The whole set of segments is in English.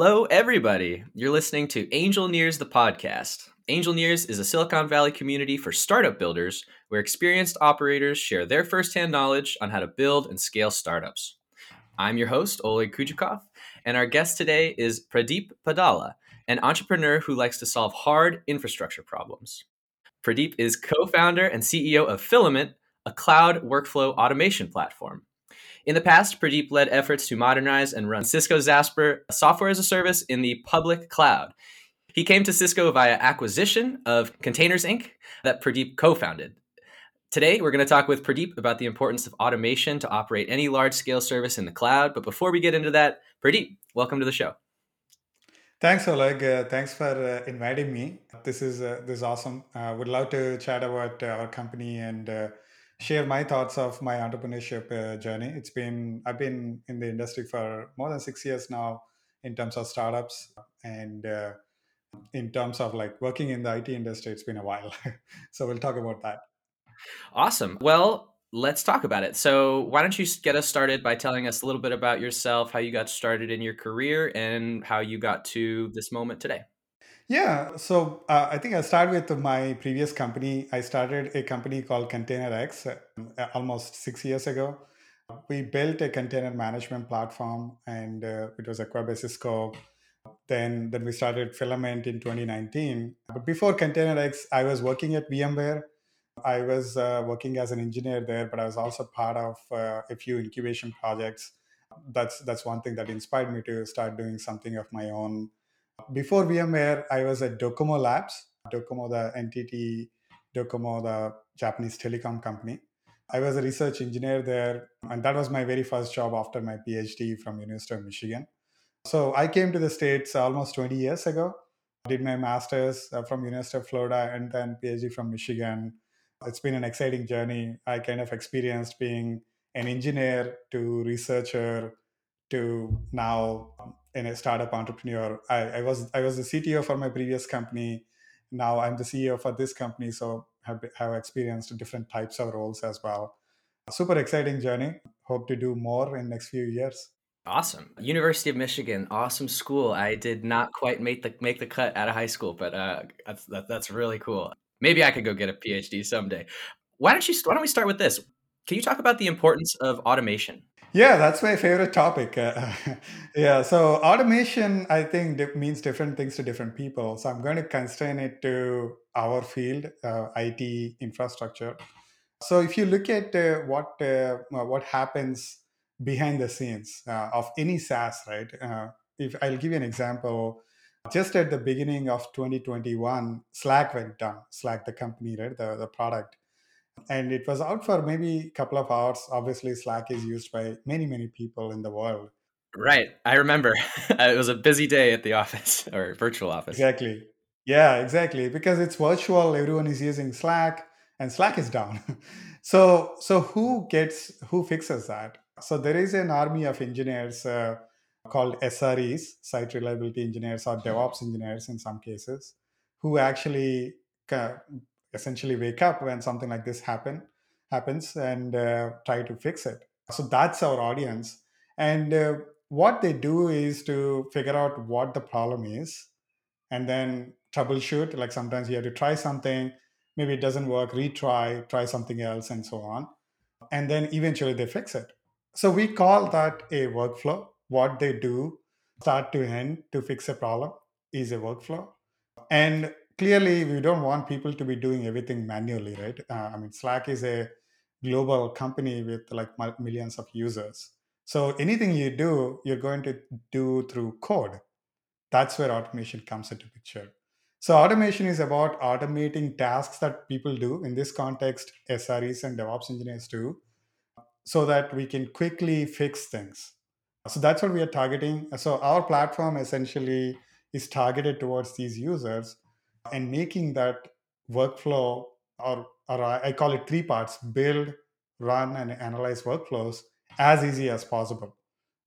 Hello, everybody. You're listening to Angelneers, the podcast. Angelneers is a Silicon Valley community for startup builders where experienced operators share their firsthand knowledge on how to build and scale startups. I'm your host, Oleg Kujikov, and our guest today is Pradeep Padala, an entrepreneur who likes to solve hard infrastructure problems. Pradeep is co founder and CEO of Fylamynt, a cloud workflow automation platform. In the past, Pradeep led efforts to modernize and run Cisco Jasper software as a service in the public cloud. He came to Cisco via acquisition of ContainerX Inc. that Pradeep co founded. Today, we're going to talk with Pradeep about the importance of automation to operate any large scale service in the cloud. But before we get into that, Pradeep, welcome to the show. Thanks, Oleg. Uh, thanks for uh, inviting me. This is uh, this is awesome. Uh, would love to chat about uh, our company and uh, share my thoughts of my entrepreneurship uh, journey. It's been I've been in the industry for more than six years now in terms of startups and uh, in terms of like working in the IT industry. It's been a while, so we'll talk about that. Awesome. Well, let's talk about it. So, why don't you get us started by telling us a little bit about yourself, how you got started in your career, and how you got to this moment today? Yeah, so uh, I think I'll start with my previous company. I started a company called ContainerX uh, almost six years ago. We built a container management platform, and uh, it was acquired by Cisco. Then, then we started Fylamynt in 2019. But before ContainerX, I was working at VMware. I was uh, working as an engineer there, but I was also part of uh, a few incubation projects. That's that's one thing that inspired me to start doing something of my own before VMware, I was at Docomo Labs. Docomo, the NTT Docomo, the Japanese telecom company. I was a research engineer there, and that was my very first job after my PhD from University of Michigan. So I came to the States almost 20 years ago. Did my master's uh, from University of Florida and then PhD from Michigan. It's been an exciting journey. I kind of experienced being an engineer to researcher to now in a startup entrepreneur. I, I, was I was the CTO for my previous company. Now I'm the CEO for this company, so have have experienced different types of roles as well. Super exciting journey. Hope to do more in next few years. Awesome. University of Michigan, awesome school. I did not quite make the make the cut out of high school, but uh, that's that, that's really cool. Maybe I could go get a PhD someday. Why don't you? Why don't we start with this? Can you talk about the importance of automation? Yeah, that's my favorite topic. Uh, yeah, so automation, I think, means different things to different people. So I'm going to constrain it to our field, uh, IT infrastructure. So if you look at uh, what uh, what happens behind the scenes uh, of any SaaS, right? Uh, if I'll give you an example, just at the beginning of 2021, Slack went down. Slack, the company, right, the the product and it was out for maybe a couple of hours. Obviously slack is used by many many people in the world. Right. I remember. It was a busy day at the office or virtual office. Exactly. Yeah exactly because it's virtual everyone is using slack and slack is down. So so who gets who fixes that? So there is an army of engineers uh, called sres site reliability engineers or devops engineers in some cases who actually essentially wake up when something like this happen happens and uh, try to fix it. So that's our audience. And uh, what they do is to figure out what the problem is and then troubleshoot. Like sometimes you have to try something maybe it doesn't work retry try something else and so on. And then eventually they fix it. So we call that a workflow. What they do start to end to fix a problem is a workflow. And clearly we don't want people to be doing everything manually right? Uh, i mean slack is a global company with like millions of users. So anything you do you're going to do through code. That's where automation comes into picture. So automation is about automating tasks that people do in this context sres and devops engineers do so that we can quickly fix things. So that's what we are targeting. So our platform essentially is targeted towards these users and making that workflow or or I call it three parts build, run, and analyze workflows as easy as possible.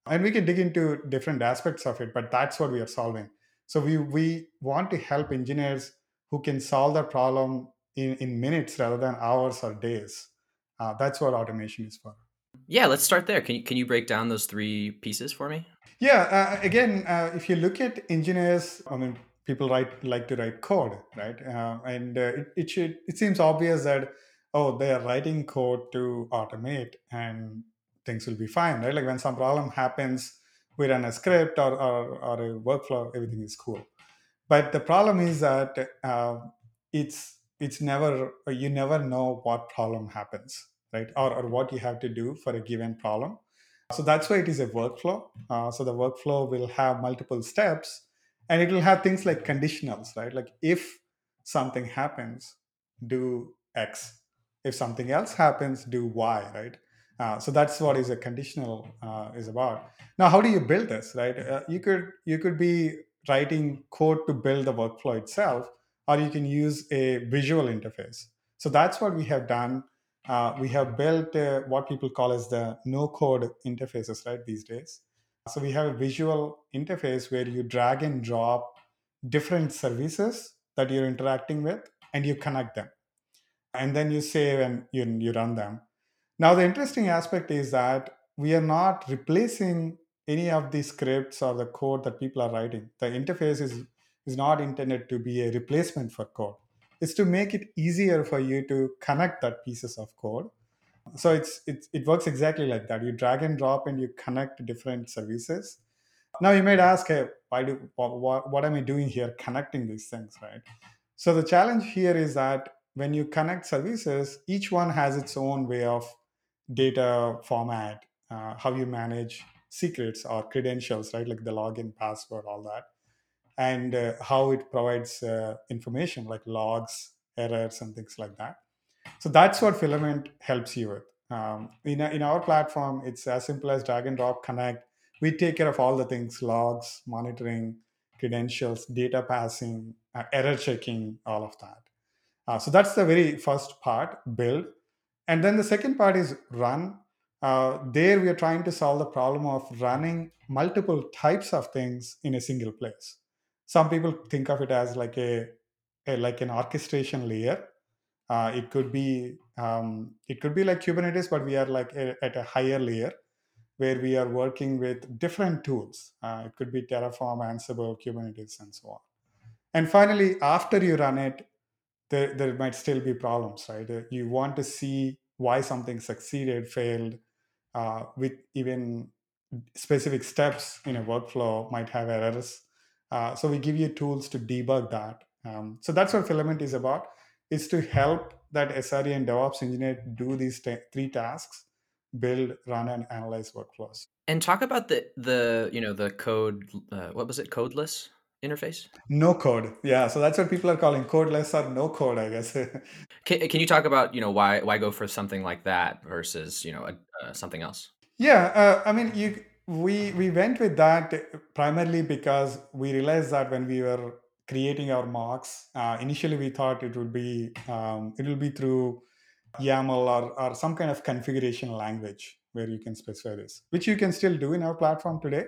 And we can dig into different aspects of it, but that's what we are solving. So we we want to help engineers who can solve that problem in, in minutes rather than hours or days. Uh, that's what automation is for. Yeah, let's start there. Can you can you break down those three pieces for me? Yeah, uh, again, uh, if you look at engineers, I mean, people write like to write code, right? Uh, and uh, it, it should it seems obvious that oh, they are writing code to automate and things will be fine, right? Like when some problem happens, we run a script or, or, or a workflow, everything is cool. But the problem is that uh, it's it's never you never know what problem happens, right? Or, or what you have to do for a given problem. So that's why it is a workflow. Uh, so the workflow will have multiple steps, and it will have things like conditionals, right? Like if something happens, do X. If something else happens, do Y, right? Uh, so that's what is a conditional uh, is about. Now, how do you build this, right? Uh, you could you could be writing code to build the workflow itself, or you can use a visual interface. So that's what we have done. Uh, we have built uh, what people call as the no code interfaces, right? These days. So we have a visual interface where you drag and drop different services that you're interacting with, and you connect them, and then you save and you, you run them now, the interesting aspect is that we are not replacing any of the scripts or the code that people are writing. The interface is, is not intended to be a replacement for code. It's to make it easier for you to connect that pieces of code. So it's, it's it works exactly like that. You drag and drop and you connect different services. Now you might ask, hey, why do what, what am I doing here connecting these things, right? So the challenge here is that when you connect services, each one has its own way of data format, uh, how you manage secrets or credentials, right? Like the login, password, all that, and uh, how it provides uh, information like logs, errors, and things like that. So that's what Fylamynt helps you with. Um, in, a, in our platform, it's as simple as drag and drop, connect. We take care of all the things logs, monitoring, credentials, data passing, uh, error checking, all of that. Uh, so that's the very first part build. And then the second part is run. Uh, there we are trying to solve the problem of running multiple types of things in a single place. Some people think of it as like a, a like an orchestration layer. Uh, it could be um, it could be like Kubernetes, but we are like a, at a higher layer where we are working with different tools. Uh, it could be Terraform, Ansible, Kubernetes, and so on. And finally, after you run it, there, there might still be problems, right? Uh, you want to see why something succeeded, failed, uh, with even specific steps in a workflow might have errors. Uh, so we give you tools to debug that. Um, so that's what Fylamynt is about, is to help that SRE and DevOps engineer do these t- three tasks, build, run, and analyze workflows. And talk about the the you know the code. Uh, what was it? Codeless interface? No code. Yeah. So that's what people are calling codeless or no code, I guess. can, can you talk about, you know, why, why go for something like that versus, you know, uh, something else? Yeah. Uh, I mean, you, we, we went with that primarily because we realized that when we were creating our mocks, uh, initially we thought it would be, um, it will be through YAML or, or some kind of configuration language where you can specify this, which you can still do in our platform today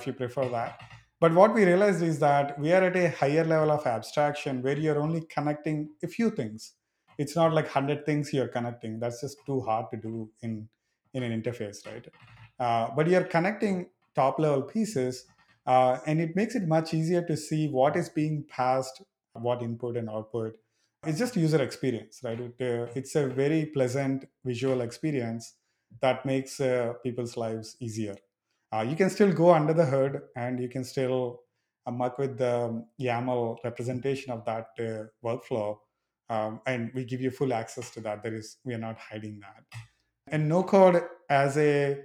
if you prefer that. But what we realized is that we are at a higher level of abstraction where you're only connecting a few things. It's not like 100 things you're connecting. That's just too hard to do in, in an interface, right? Uh, but you're connecting top level pieces, uh, and it makes it much easier to see what is being passed, what input and output. It's just user experience, right? It, uh, it's a very pleasant visual experience that makes uh, people's lives easier uh, you can still go under the hood and you can still uh, muck with the YAML representation of that uh, workflow. Um, and we give you full access to that. There is we are not hiding that. And no code as a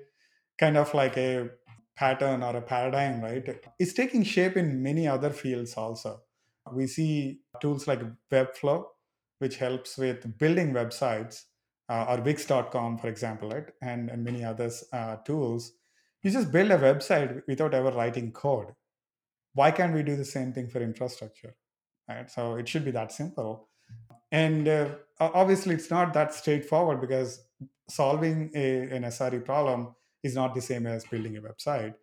kind of like a pattern or a paradigm, right? It's taking shape in many other fields also. We see tools like Webflow, which helps with building websites, uh, or Wix.com, for example, right? And, and many others uh, tools you just build a website without ever writing code. Why can't we do the same thing for infrastructure? Right. So it should be that simple. And uh, obviously, it's not that straightforward because solving a, an SRE problem is not the same as building a website.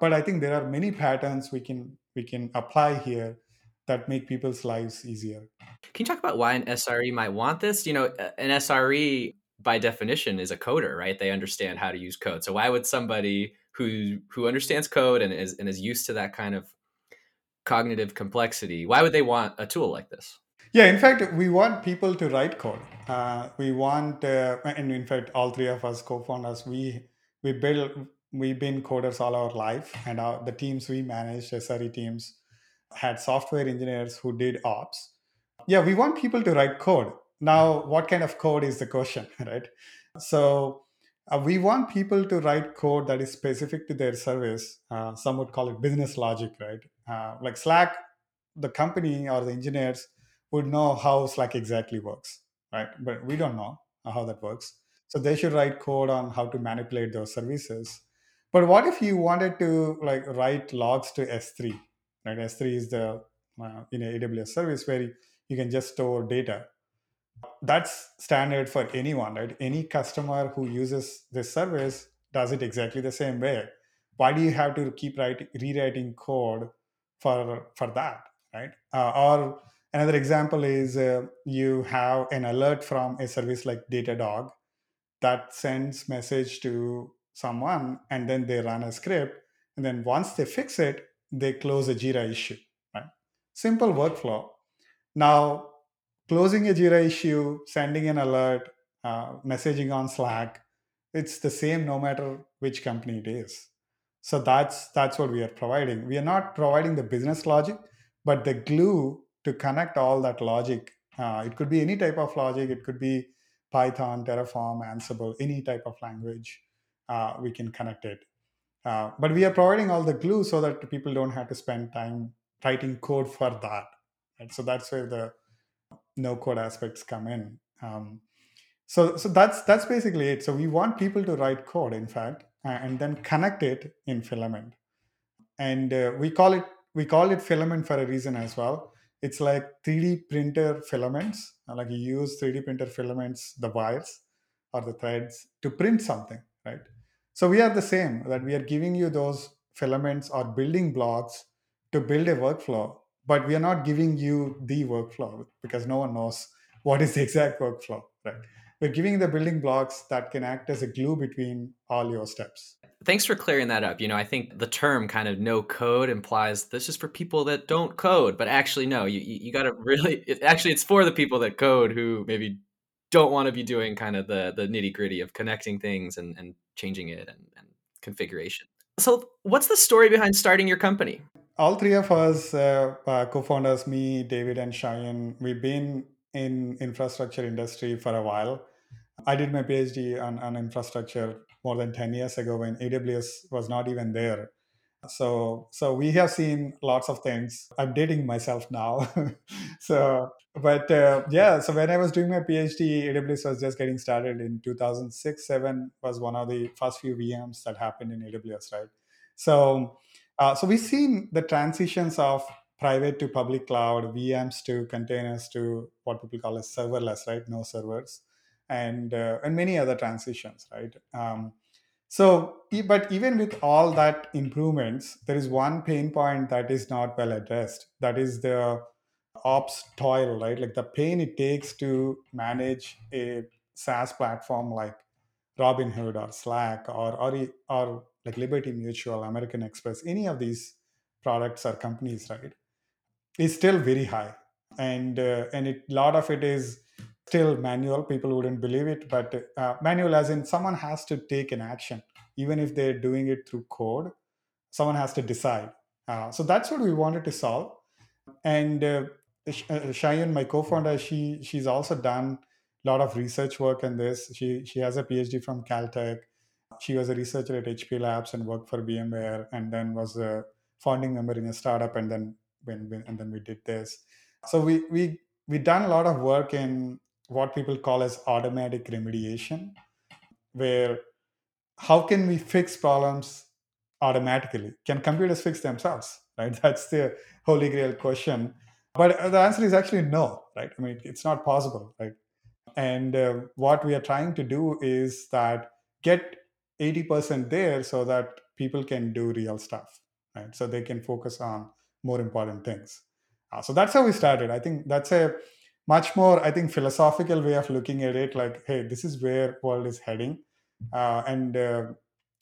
But I think there are many patterns we can we can apply here that make people's lives easier. Can you talk about why an SRE might want this? You know, an SRE by definition is a coder, right? They understand how to use code. So why would somebody who who understands code and is and is used to that kind of cognitive complexity, why would they want a tool like this? Yeah, in fact, we want people to write code. Uh, we want, uh, and in fact, all three of us co-founders, we we build, we've been coders all our life, and our, the teams we managed, SRE teams, had software engineers who did ops. Yeah, we want people to write code. Now, what kind of code is the question, right? So uh, we want people to write code that is specific to their service. Uh, some would call it business logic, right? Uh, like Slack, the company or the engineers would know how Slack exactly works, right? But we don't know how that works. So they should write code on how to manipulate those services. But what if you wanted to like write logs to S3? Right, S3 is the uh, in AWS service where you can just store data. That's standard for anyone, right? Any customer who uses this service does it exactly the same way. Why do you have to keep writing, rewriting code for for that, right? Uh, or Another example is uh, you have an alert from a service like Datadog that sends message to someone and then they run a script and then once they fix it, they close a Jira issue. Right? Simple workflow. Now, closing a Jira issue, sending an alert, uh, messaging on Slack, it's the same no matter which company it is. So that's that's what we are providing. We are not providing the business logic, but the glue to connect all that logic. Uh, it could be any type of logic. It could be Python, Terraform, Ansible, any type of language. Uh, we can connect it. Uh, but we are providing all the glue so that people don't have to spend time writing code for that. Right? So that's where the no code aspects come in. Um, so, so that's that's basically it. So we want people to write code, in fact, and then connect it in Fylamynt, and uh, we call it we call it Fylamynt for a reason as well it's like 3D printer filaments. Like you use 3D printer filaments, the wires or the threads to print something, right? So we are the same that we are giving you those filaments or building blocks to build a workflow, but we are not giving you the workflow because no one knows what is the exact workflow, right? We're giving the building blocks that can act as a glue between all your steps. Thanks for clearing that up. You know, I think the term kind of no code implies this is for people that don't code, but actually, no, you, you got to really, it, actually, it's for the people that code who maybe don't want to be doing kind of the, the nitty gritty of connecting things and, and changing it and, and configuration. So, what's the story behind starting your company? All three of us, uh, uh, co-founders, me, David, and Xiaoyun, we've been in infrastructure industry for a while. I did my PhD on, on infrastructure more than 10 years ago when AWS was not even there. So, so we have seen lots of things. I'm dating myself now. so, but uh, yeah, so when I was doing my PhD, AWS was just getting started in 2006, 7 was one of the first few VMs that happened in AWS, right? So, uh, so we've seen the transitions of private to public cloud, VMs to containers to what people call as serverless, right? No servers, and uh, and many other transitions, right? Um, so, but even with all that improvements, there is one pain point that is not well addressed. That is the ops toil, right? Like the pain it takes to manage a SaaS platform like Robinhood or Slack or or, or like Liberty Mutual, American Express, any of these products or companies, right? is still very high, and uh, and a lot of it is still manual. People wouldn't believe it, but uh, manual as in someone has to take an action, even if they're doing it through code. Someone has to decide. Uh, so that's what we wanted to solve. And uh, uh Xiaoyun, my co-founder, she she's also done a lot of research work in this. She she has a PhD from Caltech. She was a researcher at HP Labs and worked for VMware, and then was a founding member in a startup, and then when, when and then we did this so we we we done a lot of work in what people call as automatic remediation where how can we fix problems automatically? Can computers fix themselves right? That's the holy grail question. But the answer is actually no right? I mean it's not possible right? And uh, what we are trying to do is that get 80% there so that people can do real stuff right? So they can focus on more important things. Uh, so that's how we started. I think that's a much more i think philosophical way of looking at it like hey this is where world is heading. Uh, and uh,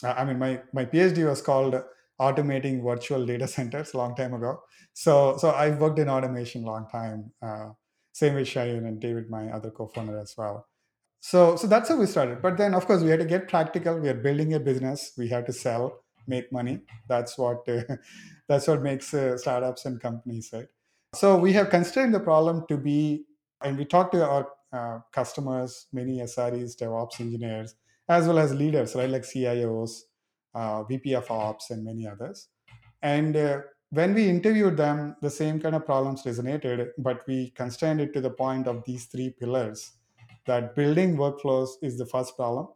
i mean my my phd was called automating virtual data centers a long time ago. So so i've worked in automation long time uh, same with Xiaoyun and david my other co-founder as well. So so that's how we started. But then of course we had to get practical. We are building a business. We have to sell make money. That's what that's what makes uh, startups and companies right? So we have constrained the problem to be and we talk to our uh, customers many sres devops engineers as well as leaders right? Like cios uh, vp of ops and many others. And uh, when we interviewed them the same kind of problems resonated but we constrained it to the point of these three pillars that building workflows is the first problem.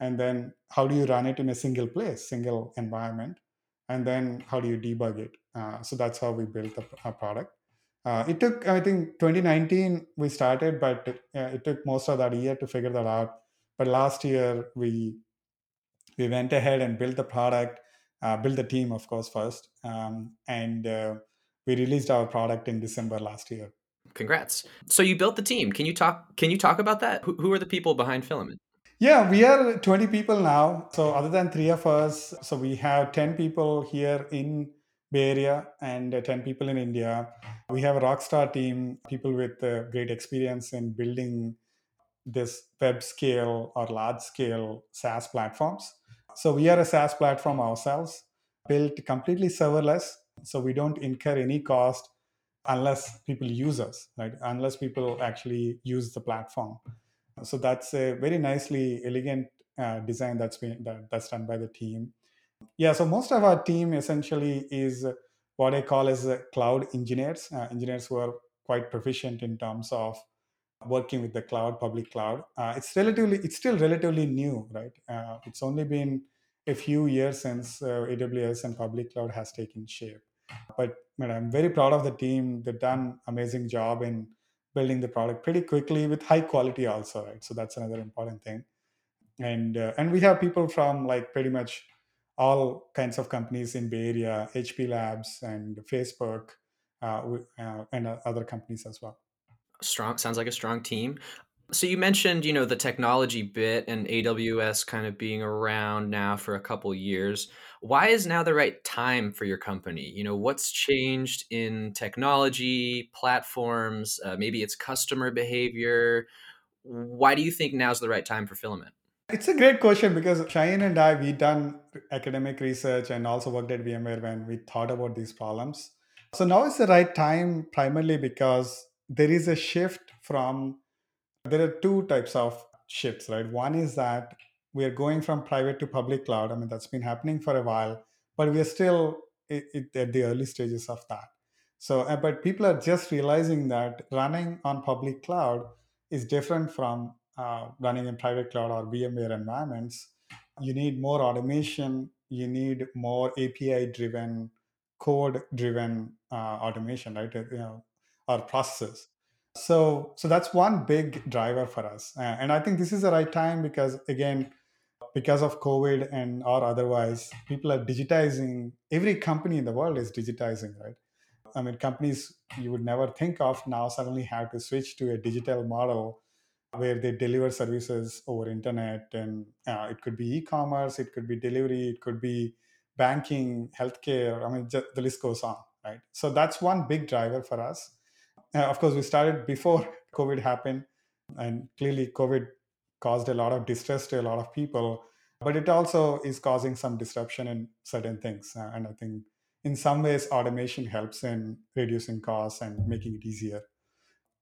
And then how do you run it in a single place single environment? And then how do you debug it? Uh, so that's how we built the product uh, it took i think 2019 we started but uh, it took most of that year to figure that out but last year we we went ahead and built the product uh, built the team of course first um, and uh, we released our product in december last year Congrats. So you built the team. Can you talk can you talk about that? Who, who are the people behind Fylamynt? Yeah, we are 20 people now. So other than three of us, so we have 10 people here in Bay Area and uh, 10 people in India. We have a rockstar team, people with uh, great experience in building this web scale or large scale SaaS platforms. So we are a SaaS platform ourselves, built completely serverless. So we don't incur any cost unless people use us, right? Unless people actually use the platform. So that's a very nicely elegant uh, design that's been that, that's done by the team. Yeah, so most of our team essentially is what I call as cloud engineers, uh, engineers who are quite proficient in terms of working with the cloud, public cloud. Uh, it's relatively, it's still relatively new, right? Uh, it's only been a few years since uh, AWS and public cloud has taken shape. But man, I'm very proud of the team. They've done amazing job in building the product pretty quickly with high quality also, right? So that's another important thing. And uh, and we have people from like pretty much all kinds of companies in Bay Area, HP Labs and Facebook, uh, uh, and other companies as well. Strong sounds like a strong team. So you mentioned, you know, the technology bit and AWS kind of being around now for a couple years. Why is now the right time for your company? You know, what's changed in technology, platforms, uh, maybe it's customer behavior? Why do you think now's the right time for Fylamynt? It's a great question because Xiaoyun and I, we done academic research and also worked at VMware when we thought about these problems. So now is the right time primarily because there is a shift from there are two types of shifts, right? One is that we are going from private to public cloud. I mean, that's been happening for a while, but we are still it, it, at the early stages of that. So, uh, but people are just realizing that running on public cloud is different from uh, running in private cloud or VMware environments. You need more automation. You need more API driven, code driven uh, automation, right? You know, or processes so so that's one big driver for us uh, and i think this is the right time because again because of covid and or otherwise people are digitizing every company in the world is digitizing right i mean companies you would never think of now suddenly have to switch to a digital model where they deliver services over internet and uh, it could be e-commerce it could be delivery it could be banking healthcare i mean just, the list goes on right so that's one big driver for us uh, of course, we started before COVID happened, and clearly, COVID caused a lot of distress to a lot of people, but it also is causing some disruption in certain things. Uh, and I think in some ways, automation helps in reducing costs and making it easier.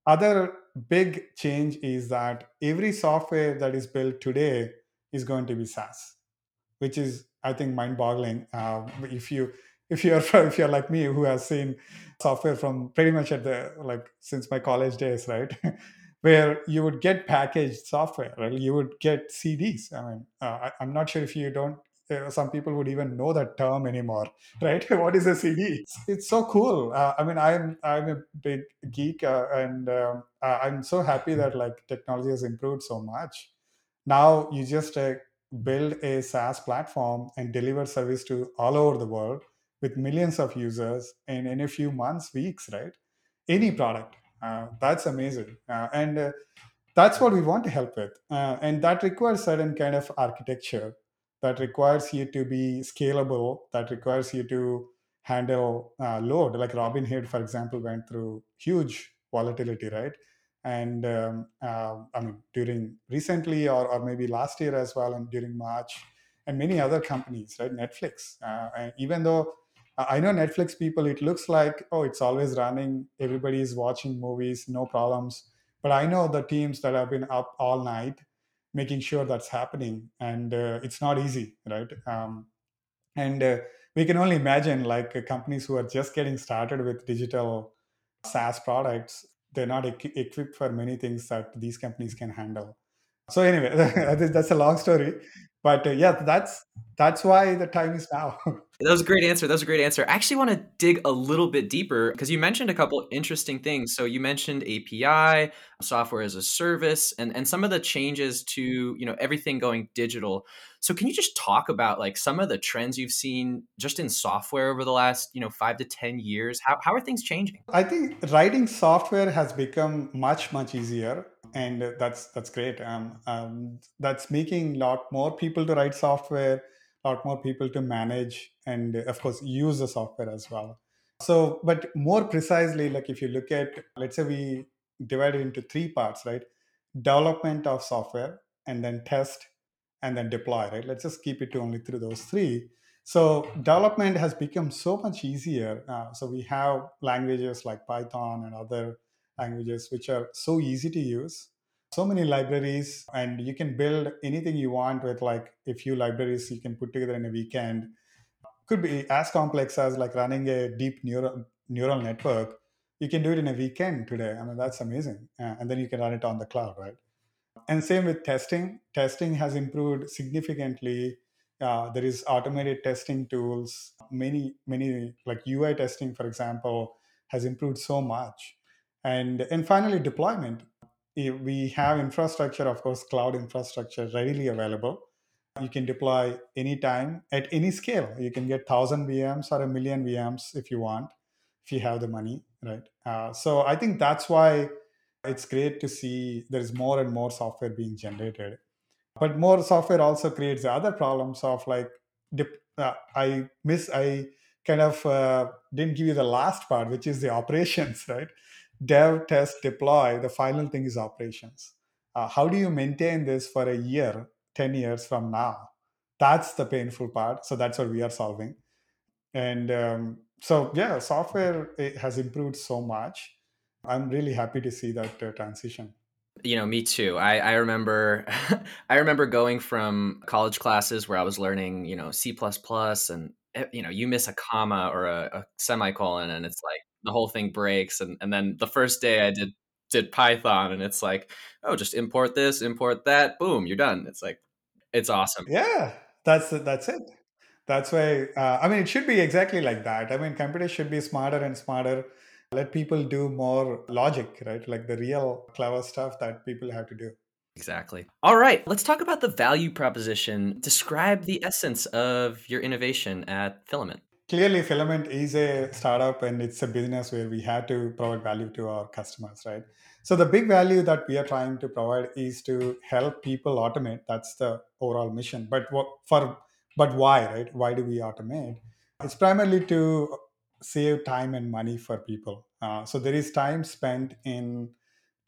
Other big change is that every software that is built today is going to be SaaS, which is, I think, mind boggling. Uh, if you if you're if you're like me who has seen software from pretty much at the like since my college days right? Where you would get packaged software right? You would get cds i mean uh, I, am not sure if you don't some people would even know that term anymore right what is a cd it's, it's so cool uh, i mean i'm i'm a big geek uh, and um, i'm so happy that like technology has improved so much now you just uh, build a saas platform and deliver service to all over the world with millions of users and in a few months, weeks, right? Any product. Uh, that's amazing. Uh, and uh, that's what we want to help with. Uh, and that requires certain kind of architecture that requires you to be scalable, that requires you to handle uh, load. Like Robinhood, for example, went through huge volatility, right? And um, uh, I mean, during recently or, or maybe last year as well, and during March, and many other companies, right? Netflix, uh, even though I know Netflix people, it looks like, oh, it's always running, everybody is watching movies, no problems. But I know the teams that have been up all night making sure that's happening, and uh, it's not easy, right? Um, and uh, we can only imagine like uh, companies who are just getting started with digital SaaS products, they're not equi- equipped for many things that these companies can handle. So anyway, that's a long story, but uh, yeah, that's that's why the time is now. That was a great answer. That was a great answer. I actually want to dig a little bit deeper because you mentioned a couple interesting things. So you mentioned API, software as a service, and, and some of the changes to, you know, everything going digital. So can you just talk about like some of the trends you've seen just in software over the last, you know, five to 10 years? How, how are things changing? I think writing software has become much, much easier. And that's that's great. Um, um, that's making a lot more people to write software lot more people to manage and of course use the software as well. So but more precisely like if you look at let's say we divide it into three parts right? Development of software and then test and then deploy right? Let's just keep it to only through those three. So development has become so much easier uh, so we have languages like python and other languages which are so easy to use so many libraries and you can build anything you want with like a few libraries you can put together in a weekend. Could be as complex as like running a deep neural neural network. You can do it in a weekend today. I mean that's amazing. Uh, and then you can run it on the cloud right? And same with testing. Testing has improved significantly. Uh, there is automated testing tools. Many many like ui testing for example has improved so much. And and finally deployment we have infrastructure, of course, cloud infrastructure readily available. You can deploy anytime at any scale. You can get 1,000 VMs or a million VMs if you want, if you have the money, right? Uh, so I think that's why it's great to see there is more and more software being generated. But more software also creates the other problems of like, uh, I miss, I kind of uh, didn't give you the last part, which is the operations, right? Dev, test, deploy, the final thing is operations. Uh, how do you maintain this for a year, 10 years from now? That's the painful part. So that's what we are solving. And um, so, yeah, software has improved so much. I'm really happy to see that uh, transition. You know, me too. I, I remember I remember going from college classes where I was learning, you know, C and eh, you know, you miss a comma or a, a semicolon and it's like the whole thing breaks and, and then the first day i did did python and it's like oh just import this import that boom you're done. It's like it's awesome. Yeah that's that's it. That's why uh, i mean it should be exactly like that. I mean computers should be smarter and smarter. Let people do more logic right? Like the real clever stuff that people have to do. Exactly. All right, let's talk about the value proposition. Describe the essence of your innovation at Fylamynt clearly Fylamynt is a startup and it's a business where we have to provide value to our customers right? So the big value that we are trying to provide is to help people automate. That's the overall mission. But what for but why right? Why do we automate? It's primarily to save time and money for people. Uh, so there is time spent in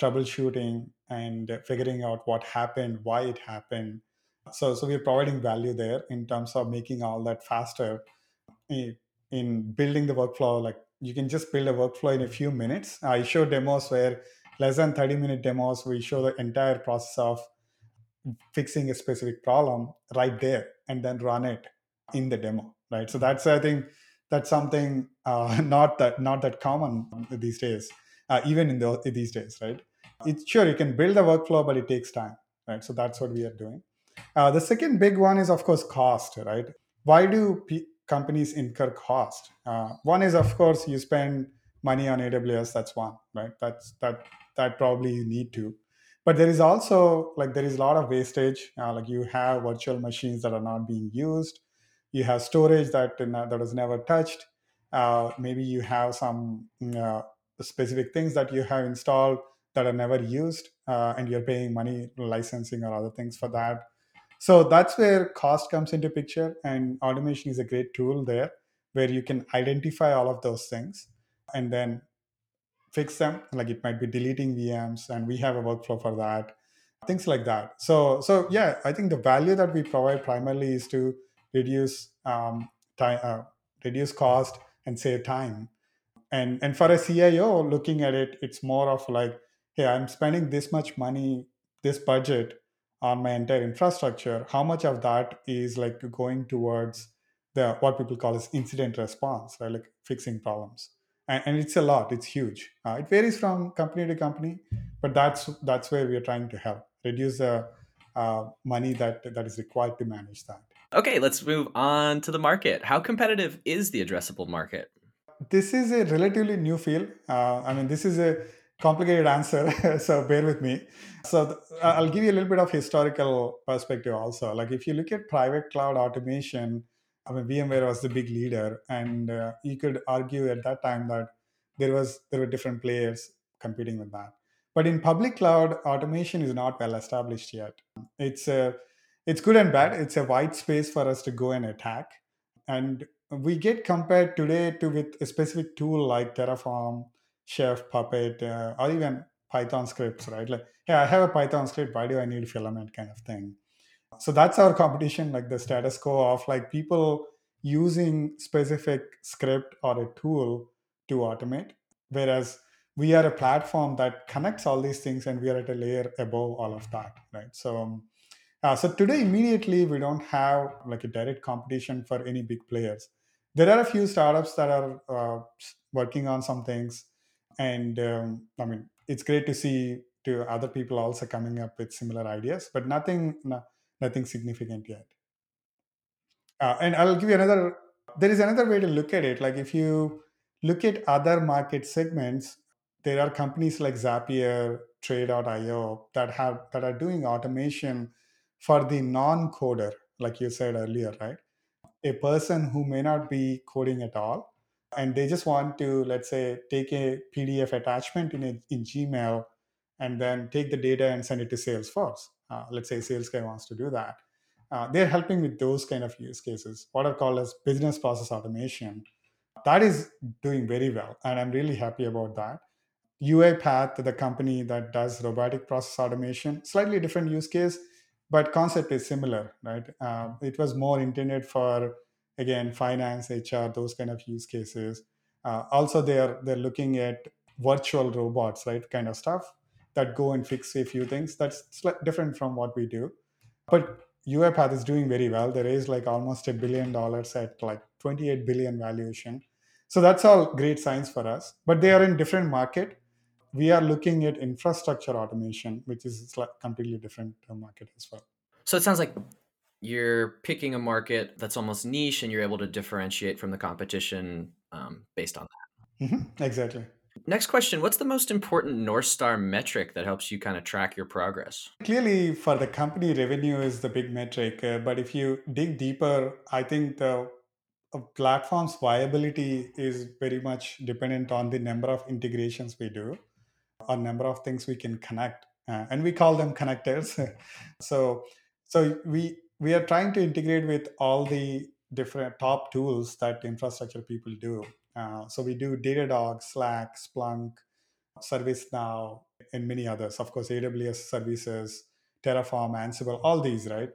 troubleshooting and figuring out what happened why it happened. So so we're providing value there in terms of making all that faster in building the workflow like you can just build a workflow in a few minutes. I show demos where less than 30 minute demos we show the entire process of fixing a specific problem right there and then run it in the demo right? So that's i think that's something uh, not that not that common these days uh, even in the, these days right? It's sure you can build a workflow but it takes time right? So that's what we are doing. Uh, the second big one is of course cost right? Why do companies incur cost. Uh, one is, of course, you spend money on AWS. That's one, right? That's that that probably you need to. But there is also like there is a lot of wastage. Uh, like you have virtual machines that are not being used. You have storage that that was never touched. Uh, maybe you have some uh, specific things that you have installed that are never used uh, and you're paying money licensing or other things for that so that's where cost comes into picture and automation is a great tool there where you can identify all of those things and then fix them. Like it might be deleting vms and we have a workflow for that things like that. So so yeah i think the value that we provide primarily is to reduce um, time uh, reduce cost and save time. And and for a cio looking at it it's more of like hey i'm spending this much money this budget on my entire infrastructure how much of that is like going towards the what people call as incident response right like fixing problems and, and it's a lot it's huge uh, it varies from company to company but that's that's where we are trying to help reduce the uh, money that that is required to manage that Okay, let's move on to the market. How competitive is the addressable market? this is a relatively new field. Uh, I mean, this is a complicated answer, so bear with me. So, th- I'll give you a little bit of historical perspective also. Like, if you look at private cloud automation, I mean, VMware was the big leader, and uh, you could argue at that time that there was there were different players competing with that. But in public cloud, automation is not well established yet. It's a it's good and bad. It's a wide space for us to go and attack, and we get compared today to with a specific tool like Terraform, Chef, Puppet, uh, or even Python scripts, right? Like, yeah, I have a Python script. Why do I need Fylamynt kind of thing? So that's our competition, like the status quo of like people using specific script or a tool to automate, whereas we are a platform that connects all these things and we are at a layer above all of that, right? So um, uh, so today, immediately, we don't have like a direct competition for any big players. There are a few startups that are uh, working on some things, and um, I mean, it's great to see to other people also coming up with similar ideas, but nothing, no, nothing significant yet. Uh, and I'll give you another. There is another way to look at it. Like if you look at other market segments, there are companies like Zapier, Tray.io that have that are doing automation for the non-coder, like you said earlier, right? A person who may not be coding at all, and they just want to, let's say, take a PDF attachment in a, in Gmail, and then take the data and send it to Salesforce. Uh, let's say sales guy wants to do that. Uh, they're helping with those kind of use cases, what are called as business process automation. That is doing very well, and I'm really happy about that. UiPath, the company that does robotic process automation, slightly different use case, but concept is similar, right? Uh, it was more intended for again finance, HR, those kind of use cases. Uh, also, they're they're looking at virtual robots, right? Kind of stuff that go and fix a few things. That's sli- different from what we do, but UiPath is doing very well. They raised like almost a billion dollars at like 28 billion valuation. So that's all great signs for us. But they are in different market we are looking at infrastructure automation, which is completely different market as well. So it sounds like you're picking a market that's almost niche and you're able to differentiate from the competition um, based on that. Mm-hmm. Exactly. Next question What's the most important North Star metric that helps you kind of track your progress? Clearly, for the company, revenue is the big metric. Uh, but if you dig deeper, I think the uh, platform's viability is very much dependent on the number of integrations we do a number of things we can connect uh, and we call them connectors so so we we are trying to integrate with all the different top tools that infrastructure people do. Uh, so we do datadog slack splunk servicenow and many others. Of course aws services terraform ansible all these right?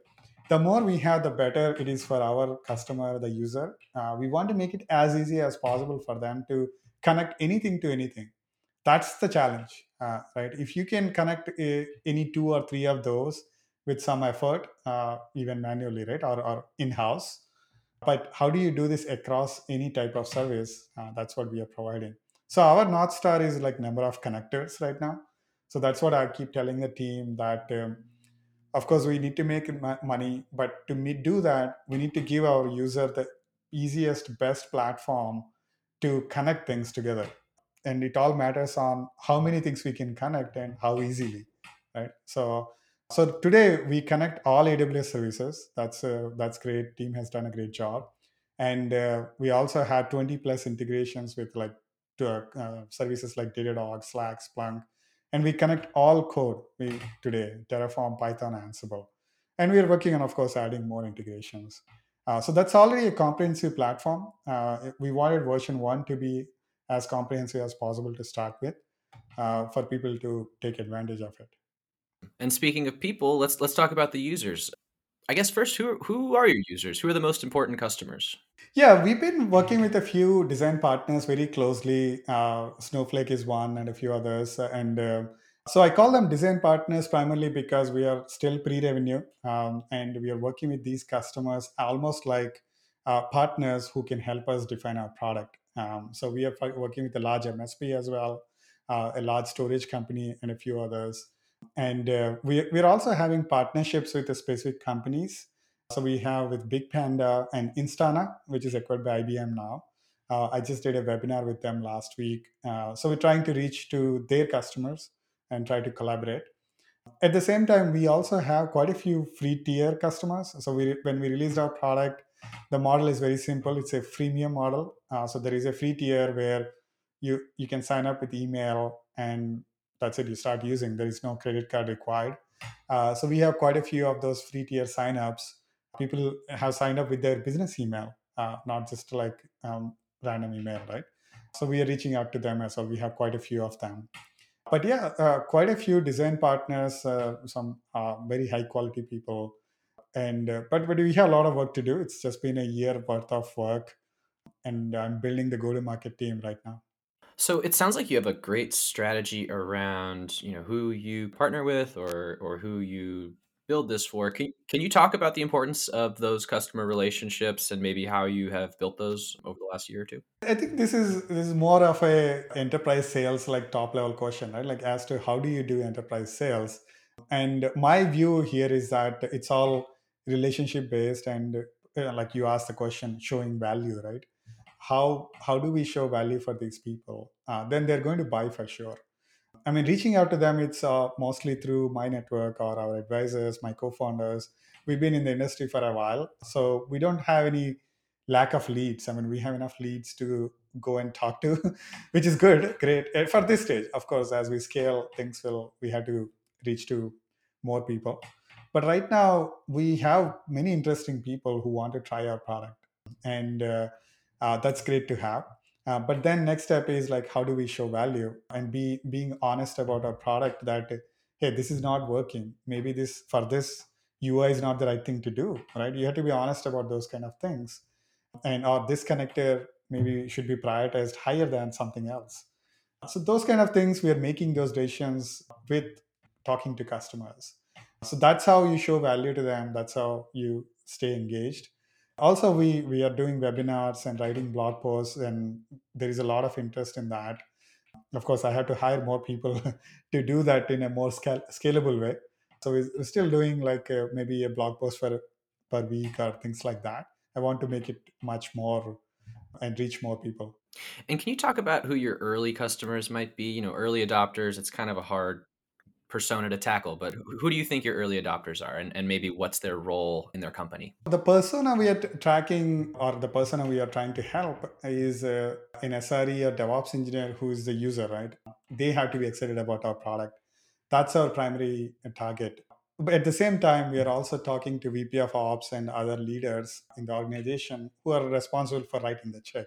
The more we have the better it is for our customer the user. Uh, we want to make it as easy as possible for them to connect anything to anything. That's the challenge uh, right? If you can connect a, any two or three of those with some effort uh, even manually right or, or in-house. But how do you do this across any type of service? Uh, that's what we are providing. So our north star is like number of connectors right now. So that's what i keep telling the team that um, of course we need to make money but to do that we need to give our user the easiest best platform to connect things together. And it all matters on how many things we can connect and how easily right? So so today we connect all aws services that's uh, that's great team has done a great job and uh, we also had 20 plus integrations with like to uh, services like Datadog, Slack, Splunk, and we connect all code we today Terraform, Python, Ansible, and we are working on, of course, adding more integrations. Uh, so that's already a comprehensive platform. Uh, we wanted version one to be as comprehensive as possible to start with uh, for people to take advantage of it. And speaking of people, let's let's talk about the users. I guess first, who who are your users? Who are the most important customers? Yeah, we've been working with a few design partners very closely. Uh, Snowflake is one, and a few others. And uh, so I call them design partners primarily because we are still pre-revenue, um, and we are working with these customers almost like uh, partners who can help us define our product. Um, so we are working with a large MSP as well, uh, a large storage company, and a few others. And uh, we, we're also having partnerships with the specific companies. So we have with Big Panda and Instana, which is acquired by IBM now. Uh, I just did a webinar with them last week. Uh, so we're trying to reach to their customers and try to collaborate. At the same time, we also have quite a few free tier customers. So we, when we released our product, the model is very simple. It's a freemium model. Uh, so there is a free tier where you you can sign up with email and that's it you start using there is no credit card required. Uh, so we have quite a few of those free tier signups. People have signed up with their business email uh, not just like um, random email right? So we are reaching out to them as well. We have quite a few of them. But yeah uh, quite a few design partners uh, some uh, very high quality people. And uh, but but we have a lot of work to do. It's just been a year worth of work. And i'm building the go to market team right now so it sounds like you have a great strategy around, you know, who you partner with or or who you build this for. Can can you talk about the importance of those customer relationships and maybe how you have built those over the last year or two? I think this is this is more of a enterprise sales like top level question, right? Like as to how do you do enterprise sales? And my view here is that it's all relationship based and uh, like you asked the question showing value, right? How how do we show value for these people? Uh, then they're going to buy for sure. I mean reaching out to them it's uh, mostly through my network or our advisors my co-founders. We've been in the industry for a while so we don't have any lack of leads. I mean we have enough leads to go and talk to which is good great. And for this stage of course as we scale things will we have to reach to more people. But right now we have many interesting people who want to try our product. And uh, uh, that's great to have. Uh, but then next step is like how do we show value and be being honest about our product that hey this is not working. Maybe this for this ui is not the right thing to do right? You have to be honest about those kind of things. And or this connector maybe should be prioritized higher than something else. So those kind of things we are making those decisions with talking to customers. So that's how you show value to them. That's how you stay engaged also we we are doing webinars and writing blog posts and there is a lot of interest in that. Of course i have to hire more people to do that in a more scal- scalable way. So we're still doing like a, maybe a blog post for per week or things like that. I want to make it much more and reach more people. And can you talk about who your early customers might be? You know early adopters it's kind of a hard persona to tackle, but who do you think your early adopters are and, and maybe what's their role in their company? The persona we are t- tracking or the persona we are trying to help is uh, an SRE or DevOps engineer who is the user, right? They have to be excited about our product. That's our primary target. But at the same time, we are also talking to VP of Ops and other leaders in the organization who are responsible for writing the check.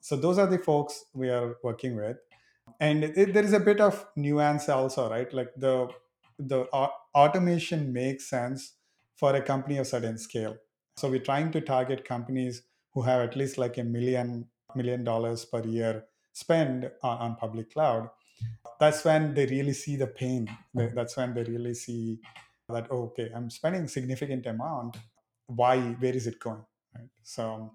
So those are the folks we are working with and it, there is a bit of nuance also right? Like the the automation makes sense for a company of certain scale. So we're trying to target companies who have at least like a million million dollars per year spend on, on public cloud. That's when they really see the pain. Hmm. That's when they really see that oh, okay i'm spending significant amount. Why where is it going right? So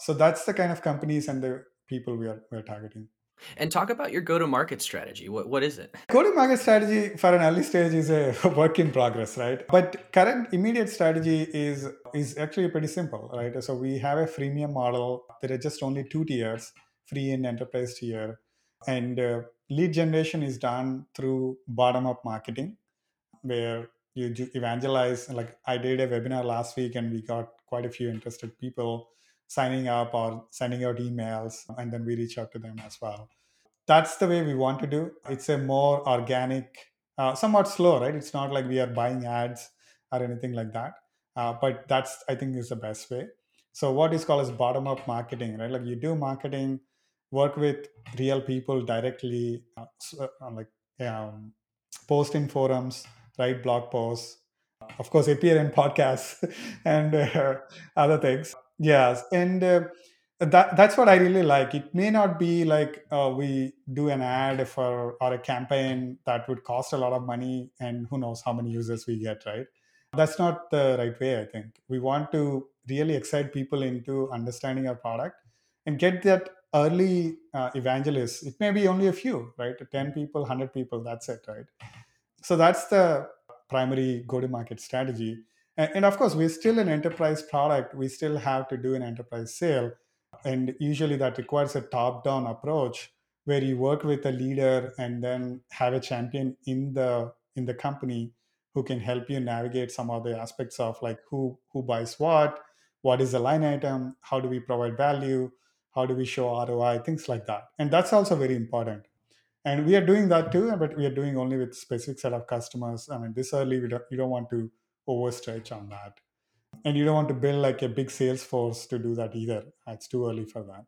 so that's the kind of companies and the people we are we're targeting and talk about your go-to-market strategy. What what is it? Go-to-market strategy for an early stage is a work in progress, right? But current immediate strategy is is actually pretty simple, right? So we have a freemium model. There are just only two tiers, free and enterprise tier, and uh, lead generation is done through bottom-up marketing, where you evangelize. Like I did a webinar last week, and we got quite a few interested people signing up or sending out emails, and then we reach out to them as well. That's the way we want to do. It's a more organic, uh, somewhat slow, right? It's not like we are buying ads or anything like that. Uh, but that's I think is the best way. So what is called as bottom up marketing, right? Like you do marketing, work with real people directly, uh, uh, like um, post in forums, write blog posts, of course, appear in podcasts and uh, other things. Yes, and uh, that that's what I really like. It may not be like uh, we do an ad for or a campaign that would cost a lot of money, and who knows how many users we get, right? That's not the right way. I think we want to really excite people into understanding our product and get that early uh, evangelists. It may be only a few, right? Ten people, hundred people. That's it, right? so that's the primary go to market strategy and, and of course we're still an enterprise product. We still have to do an enterprise sale. And usually that requires a top down approach where you work with a leader and then have a champion in the in the company who can help you navigate some of the aspects of like who who buys what what is the line item how do we provide value how do we show roi things like that. And that's also very important. And we are doing that too but we are doing only with specific set of customers. I mean this early we don't, you don't want to overstretch on that and you don't want to build like a big sales force to do that either it's too early for that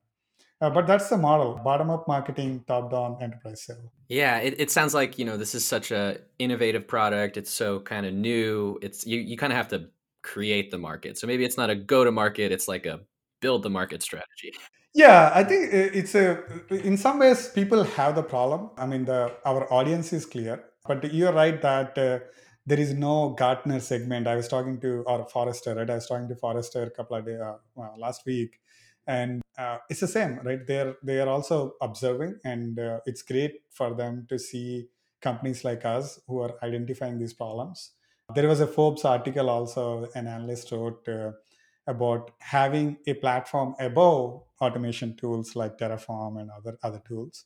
uh, but that's the model bottom up marketing top down enterprise sale Yeah, it, it sounds like, you know, this is such a innovative product. It's so kind of new. It's you, you kind of have to create the market. So maybe it's not a go to market, it's like a build the market strategy. Yeah, I think it's a. In some ways, people have the problem. I mean, the our audience is clear, but you're right that uh, there is no Gartner segment. I was talking to or Forrester, right? I was talking to Forrester a couple of days uh, well, last week, and uh, it's the same, right? They're they are also observing, and uh, it's great for them to see companies like us who are identifying these problems. There was a Forbes article also, an analyst wrote. Uh, about having a platform above automation tools like Terraform and other other tools.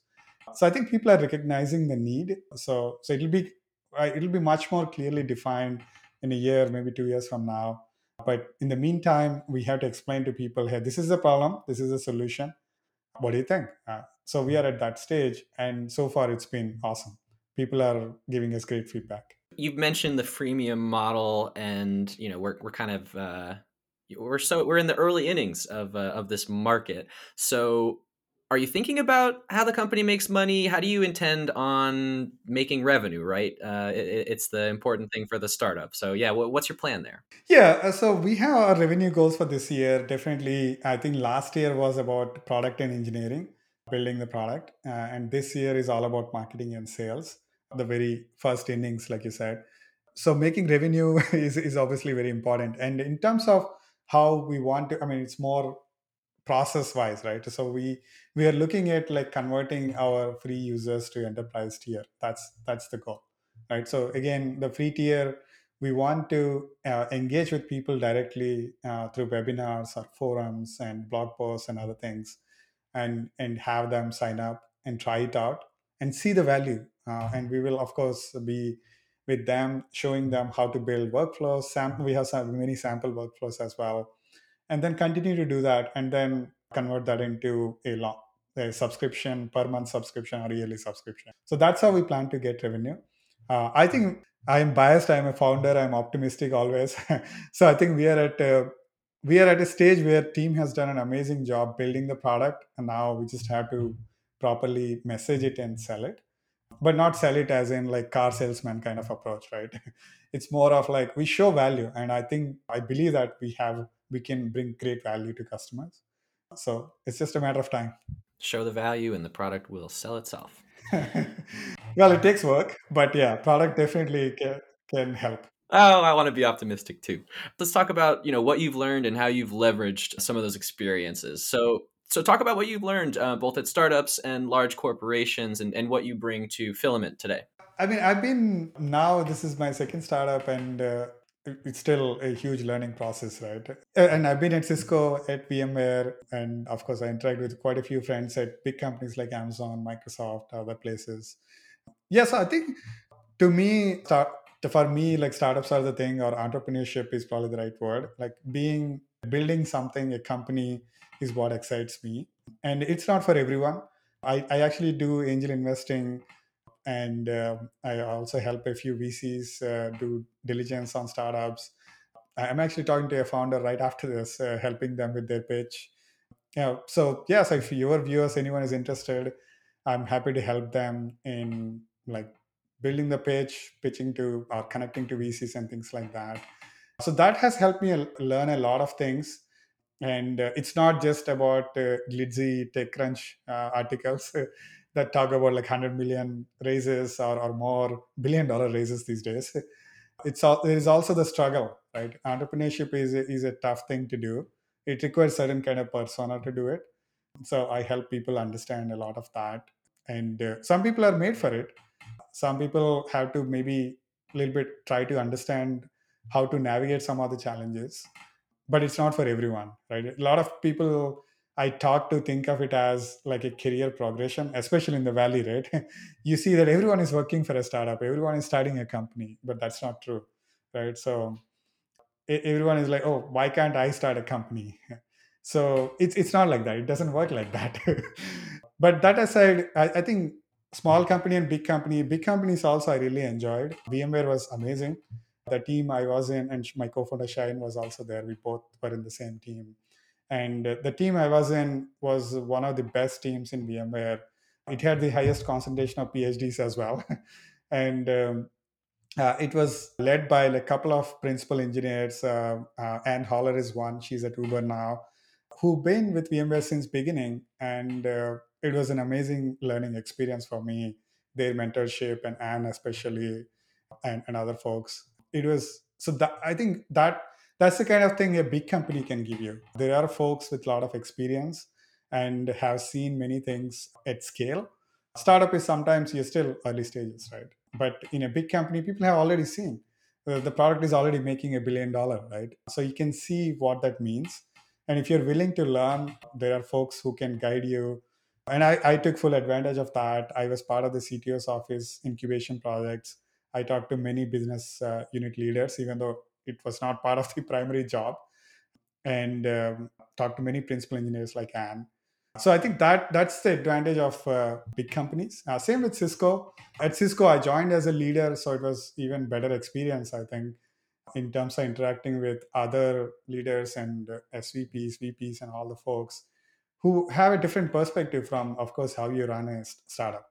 So I think people are recognizing the need. So so it'll be uh, it'll be much more clearly defined in a year, maybe two years from now. But in the meantime, we have to explain to people, hey, this is the problem, this is the solution. What do you think? Uh, so we are at that stage, and so far it's been awesome. People are giving us great feedback. You've mentioned the freemium model and, you know, we're we're kind of uh we're so we're in the early innings of uh, of this market. So are you thinking about how the company makes money? How do you intend on making revenue? Right, uh, it, it's the important thing for the startup. So yeah, what, what's your plan there? Yeah, uh, so we have our revenue goals for this year. Definitely, I think last year was about product and engineering, building the product. Uh, and this year is all about marketing and sales, the very first innings, like you said. So making revenue is, is obviously very important. And in terms of how we want to, I mean, it's more process wise right? So we we are looking at like converting our free users to enterprise tier. That's that's the goal right? So again the free tier we want to uh, engage with people directly uh, through webinars or forums and blog posts and other things and and have them sign up and try it out and see the value. Uh, and we will of course be with them showing them how to build workflows sam- we have some many sample workflows as well and then continue to do that and then convert that into a long a subscription per month subscription or yearly subscription. So that's how we plan to get revenue. Uh, i think i'm biased i'm a founder i'm optimistic always. So i think we are at a, we are at a stage where team has done an amazing job building the product and now we just have to properly message it and sell it. But not sell it as in like car salesman kind of approach right? It's more of like we show value and i think i believe that we have we can bring great value to customers so it's just a matter of time Show the value, and the product will sell itself. well it takes work but yeah product definitely can, can help Oh, I want to be optimistic too. Let's talk about you know what you've learned and how you've leveraged some of those experiences. So, so talk about what you've learned uh, both at startups and large corporations, and, and what you bring to Fylamynt today. i mean i've been now this is my second startup and uh, it's still a huge learning process right and i've been at cisco at vmware and of course i interact with quite a few friends at big companies like amazon microsoft other places yes i think to me start for me like startups are the thing or entrepreneurship is probably the right word like being building something, a company, is what excites me. And it's not for everyone. I, I actually do angel investing and uh, I also help a few VCs uh, do diligence on startups. I'm actually talking to a founder right after this, uh, helping them with their pitch. Yeah, so yeah, so if your viewers, anyone is interested, I'm happy to help them in like building the pitch, pitching to or connecting to VCs and things like that. So that has helped me learn a lot of things. And uh, it's not just about uh, glitzy TechCrunch uh, articles that talk about like 100 million raises or, or more billion dollar raises these days. It's all, there is also the struggle, right? Entrepreneurship is a, is a tough thing to do. It requires certain kind of persona to do it. So I help people understand a lot of that. And uh, some people are made for it. Some people have to maybe a little bit try to understand how to navigate some of the challenges but it's not for everyone right a lot of people i talk to think of it as like a career progression especially in the valley right? You see that everyone is working for a startup everyone is starting a company but that's not true right? So everyone is like oh why can't i start a company? So it's it's not like that. It doesn't work like that. But that aside I, I think small company and big company big companies also i really enjoyed. Vmware was amazing. The team I was in, and my co-founder Xiaoyun was also there. We both were in the same team, and the team I was in was one of the best teams in VMware. It had the highest concentration of PhDs as well, and um, uh, it was led by a couple of principal engineers. Uh, uh, Anne Holler is one; she's at Uber now, who've been with VMware since beginning, and uh, it was an amazing learning experience for me. Their mentorship and Anne especially, and, and other folks it was so that i think that that's the kind of thing a big company can give you. There are folks with a lot of experience and have seen many things at scale. Startup is sometimes you're still early stages right? But in a big company people have already seen uh, the product is already making a billion dollar right? So you can see what that means. And if you're willing to learn there are folks who can guide you. And I, I took full advantage of that. I was part of the cto's office incubation projects. I talked to many business uh, unit leaders, even though it was not part of the primary job, and um, talked to many principal engineers like Anne. So I think that that's the advantage of uh, big companies. Uh, same with Cisco. At Cisco, I joined as a leader, so it was even better experience. I think in terms of interacting with other leaders and uh, SVPs, VPs, and all the folks who have a different perspective from, of course, how you run a startup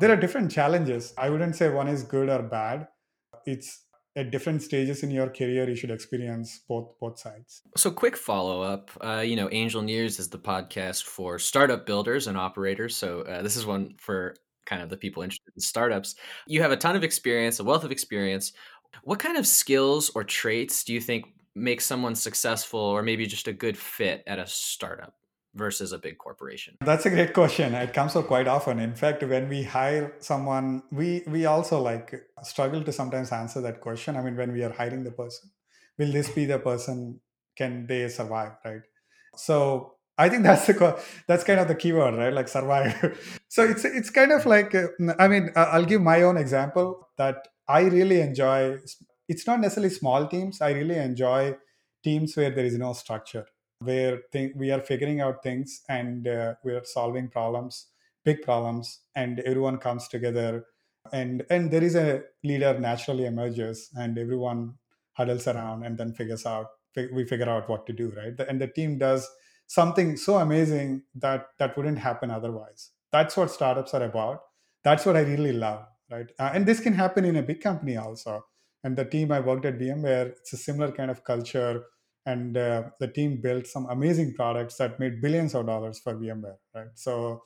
there are different challenges i wouldn't say one is good or bad it's at different stages in your career you should experience both both sides. So quick follow-up uh, you know angel news is the podcast for startup builders and operators. So uh, this is one for kind of the people interested in startups. You have a ton of experience a wealth of experience. What kind of skills or traits do you think make someone successful or maybe just a good fit at a startup versus a big corporation? That's a great question. It comes up quite often. In fact, when we hire someone, we we also like struggle to sometimes answer that question. I mean, when we are hiring the person, will this be the person? Can they survive? Right. So I think that's the that's kind of the keyword, right? Like survive. so it's it's kind of like uh, I mean, I'll give my own example that I really enjoy. It's not necessarily small teams. I really enjoy teams where there is no structure where th- we are figuring out things and uh, we are solving problems big problems and everyone comes together and and there is a leader naturally emerges and everyone huddles around and then figures out we figure out what to do right? And the team does something so amazing that that wouldn't happen otherwise. That's what startups are about. That's what i really love right? Uh, and this can happen in a big company also. And the team i worked at vmware it's a similar kind of culture and uh, the team built some amazing products that made billions of dollars for VMware, right? So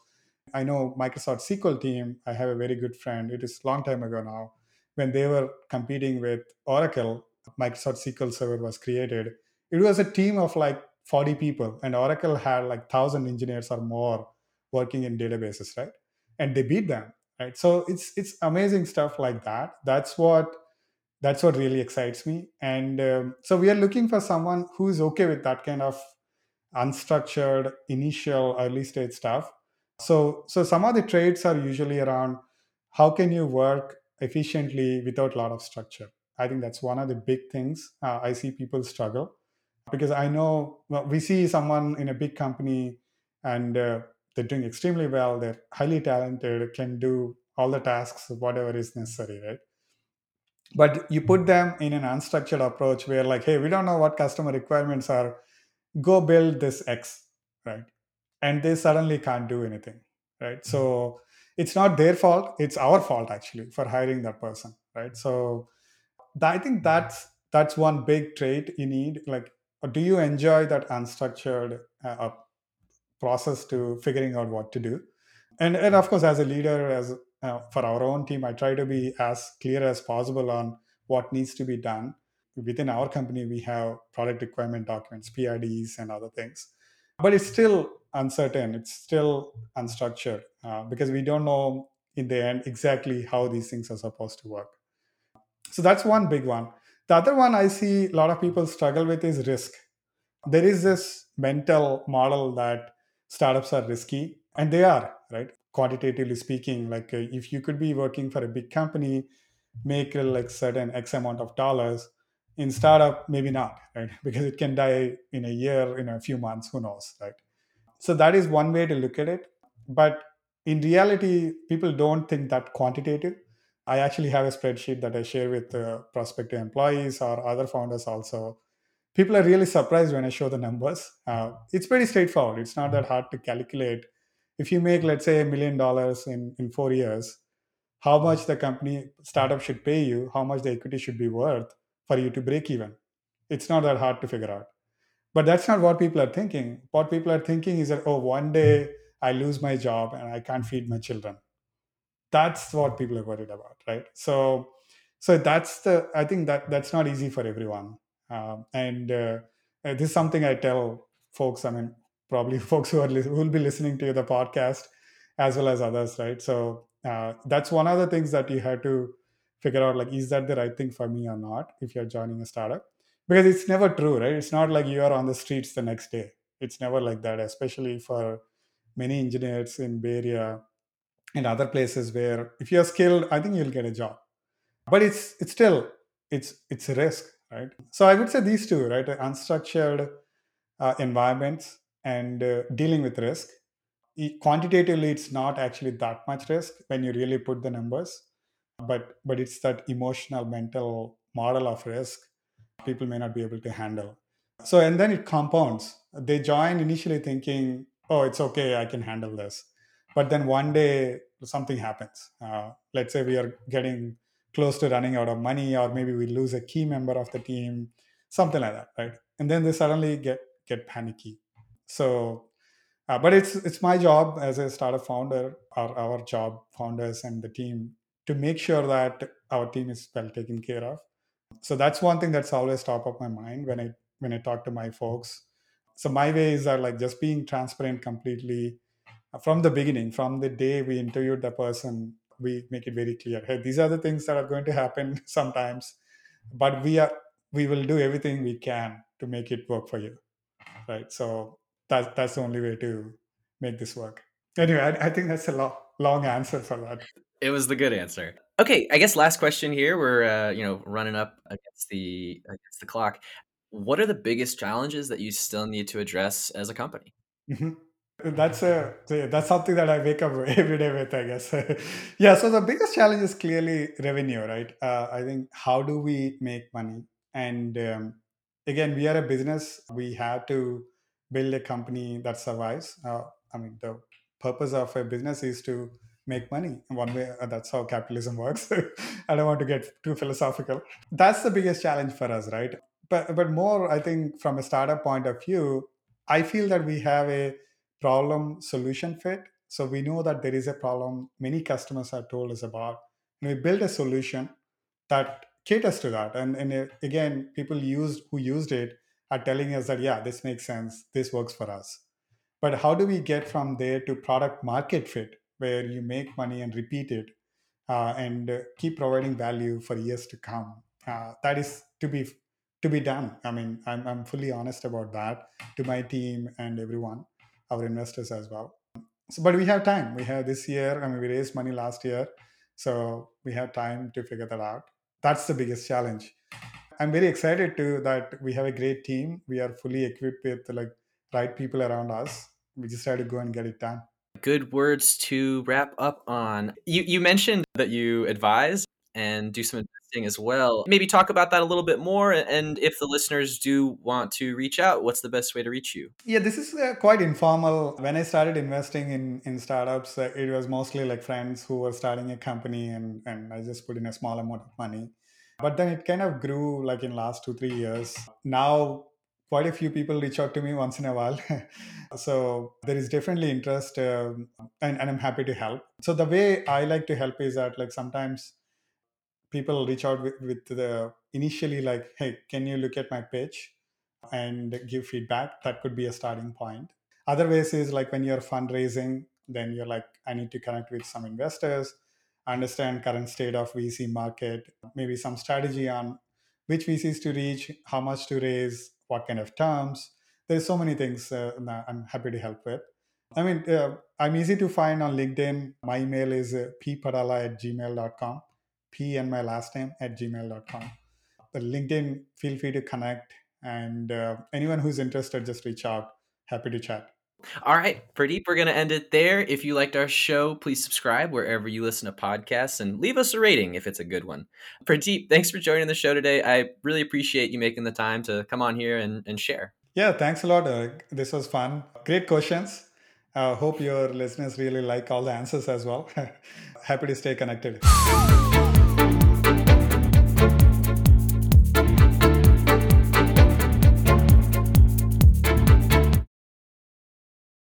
I know Microsoft SQL team. I have a very good friend. It is a long time ago now. When they were competing with Oracle, Microsoft SQL Server was created. It was a team of like 40 people, and Oracle had like 1,000 engineers or more working in databases, right? And they beat them, right? So it's it's amazing stuff like that. That's what that's what really excites me and um, so we are looking for someone who's okay with that kind of unstructured initial early stage stuff so so some of the traits are usually around how can you work efficiently without a lot of structure i think that's one of the big things uh, i see people struggle because I know well, we see someone in a big company and uh, they're doing extremely well. They're highly talented, can do all the tasks, whatever is necessary, right? But you put them in an unstructured approach where, like, hey, we don't know what customer requirements are. Go build this X, right? And they suddenly can't do anything, right? So it's not their fault; it's our fault actually for hiring that person, right? So I think that's that's one big trait you need. Like, do you enjoy that unstructured uh, process to figuring out what to do? And and of course, as a leader, as uh, for our own team, I try to be as clear as possible on what needs to be done. Within our company, we have product requirement documents, PRDs, and other things, but it's still uncertain. It's still unstructured uh, because we don't know in the end exactly how these things are supposed to work. So that's one big one. The other one I see a lot of people struggle with is risk. There is this mental model that startups are risky, and they are, right? Quantitatively speaking, like uh, if you could be working for a big company, make uh, like certain X amount of dollars, in startup, maybe not, right? Because it can die in a year, in a few months, who knows, right? So that is one way to look at it. But in reality, people don't think that quantitative I actually have a spreadsheet that I share with uh, prospective employees or other founders also. People are really surprised when I show the numbers. Uh, it's pretty straightforward. It's not that hard to calculate. If you make, let's say, a million dollars in in four years, how much the company startup should pay you, how much the equity should be worth for you to break even. It's not that hard to figure out. But that's not what people are thinking. What people are thinking is that, oh, one day I lose my job and I can't feed my children that's what people are worried about right so so that's the i think that that's not easy for everyone um, and uh, this is something i tell folks i mean probably folks who are who will be listening to the podcast as well as others right? So uh, that's one of the things that you have to figure out like is that the right thing for me or not if you're joining a startup? Because it's never true right? It's not like you are on the streets the next day. It's never like that especially for many engineers in bay area and other places where if you're skilled i think you'll get a job. But it's it's still it's it's a risk right? So i would say these two right? Unstructured uh, environments and uh, dealing with risk. Quantitatively it's not actually that much risk when you really put the numbers but but it's that emotional mental model of risk people may not be able to handle. So and then it compounds. They join initially thinking oh it's okay i can handle this. But then one day something happens. Uh, let's say we are getting close to running out of money or maybe we lose a key member of the team something like that right? And then they suddenly get get panicky so uh, but it's it's my job as a startup founder or our job founders and the team to make sure that our team is well taken care of. So that's one thing that's always top of my mind when i when i talk to my folks. So my ways are like just being transparent completely from the beginning. From the day we interviewed the person we make it very clear hey these are the things that are going to happen sometimes but we are we will do everything we can to make it work for you. Right? So that's that's the only way to make this work anyway i, I think that's a lo- long answer for that It was the good answer. Okay, I guess last question here. We're uh, you know running up against the against the clock. What are the biggest challenges that you still need to address as a company? Mhm. That's a that's something that I wake up every day with, I guess. yeah. So the biggest challenge is clearly revenue, right? Uh, I think how do we make money? And um, again, we are a business. We have to build a company that survives. Uh, I mean, the purpose of a business is to make money. One way, uh, that's how capitalism works. I don't want to get too philosophical. That's the biggest challenge for us, right? But but more, I think, from a startup point of view, I feel that we have a problem solution fit. So we know that there is a problem many customers have told us about. And we build a solution that caters to that. And, and uh, again, people used who used it are telling us that, yeah, this makes sense. This works for us. But how do we get from there to product market fit, where you make money and repeat it uh, and uh, keep providing value for years to come? Uh, that is to be to be done. I mean, I'm, I'm fully honest about that to my team and everyone our investors as well. So, but we have time. We have this year. I mean, we raised money last year, so we have time to figure that out. That's the biggest challenge. I'm very excited too that we have a great team. We are fully equipped with like right people around us. We just try to go and get it done. Good words to wrap up on. You you mentioned that you advise and do some investing as well. Maybe talk about that a little bit more. And if the listeners do want to reach out, what's the best way to reach you? Yeah, this is uh, quite informal. When I started investing in in startups, uh, it was mostly like friends who were starting a company, and and I just put in a small amount of money. But then it kind of grew like in last two three years. Now quite a few people reach out to me once in a while. so there is definitely interest, um, and, and I'm happy to help. So the way I like to help is that like sometimes people reach out with, with the initially like, hey, can you look at my pitch and give feedback? That could be a starting point. Other ways is like when you're fundraising, then you're like, I need to connect with some investors, understand current state of VC market, maybe some strategy on which VCs to reach, how much to raise, what kind of terms. There's so many things uh, I'm happy to help with. I mean, uh, I'm easy to find on LinkedIn. My email is uh, ppadala at gmail.com, p and my last name at gmail.com. But LinkedIn, feel free to connect. And uh, anyone who's interested, just reach out. Happy to chat. All right, Pradeep, we're going to end it there. If you liked our show, please subscribe wherever you listen to podcasts and leave us a rating if it's a good one. Pradeep, thanks for joining the show today. I really appreciate you making the time to come on here and, and share. Yeah, thanks a lot. Uh, this was fun. Great questions. I uh, hope your listeners really like all the answers as well. Happy to stay connected.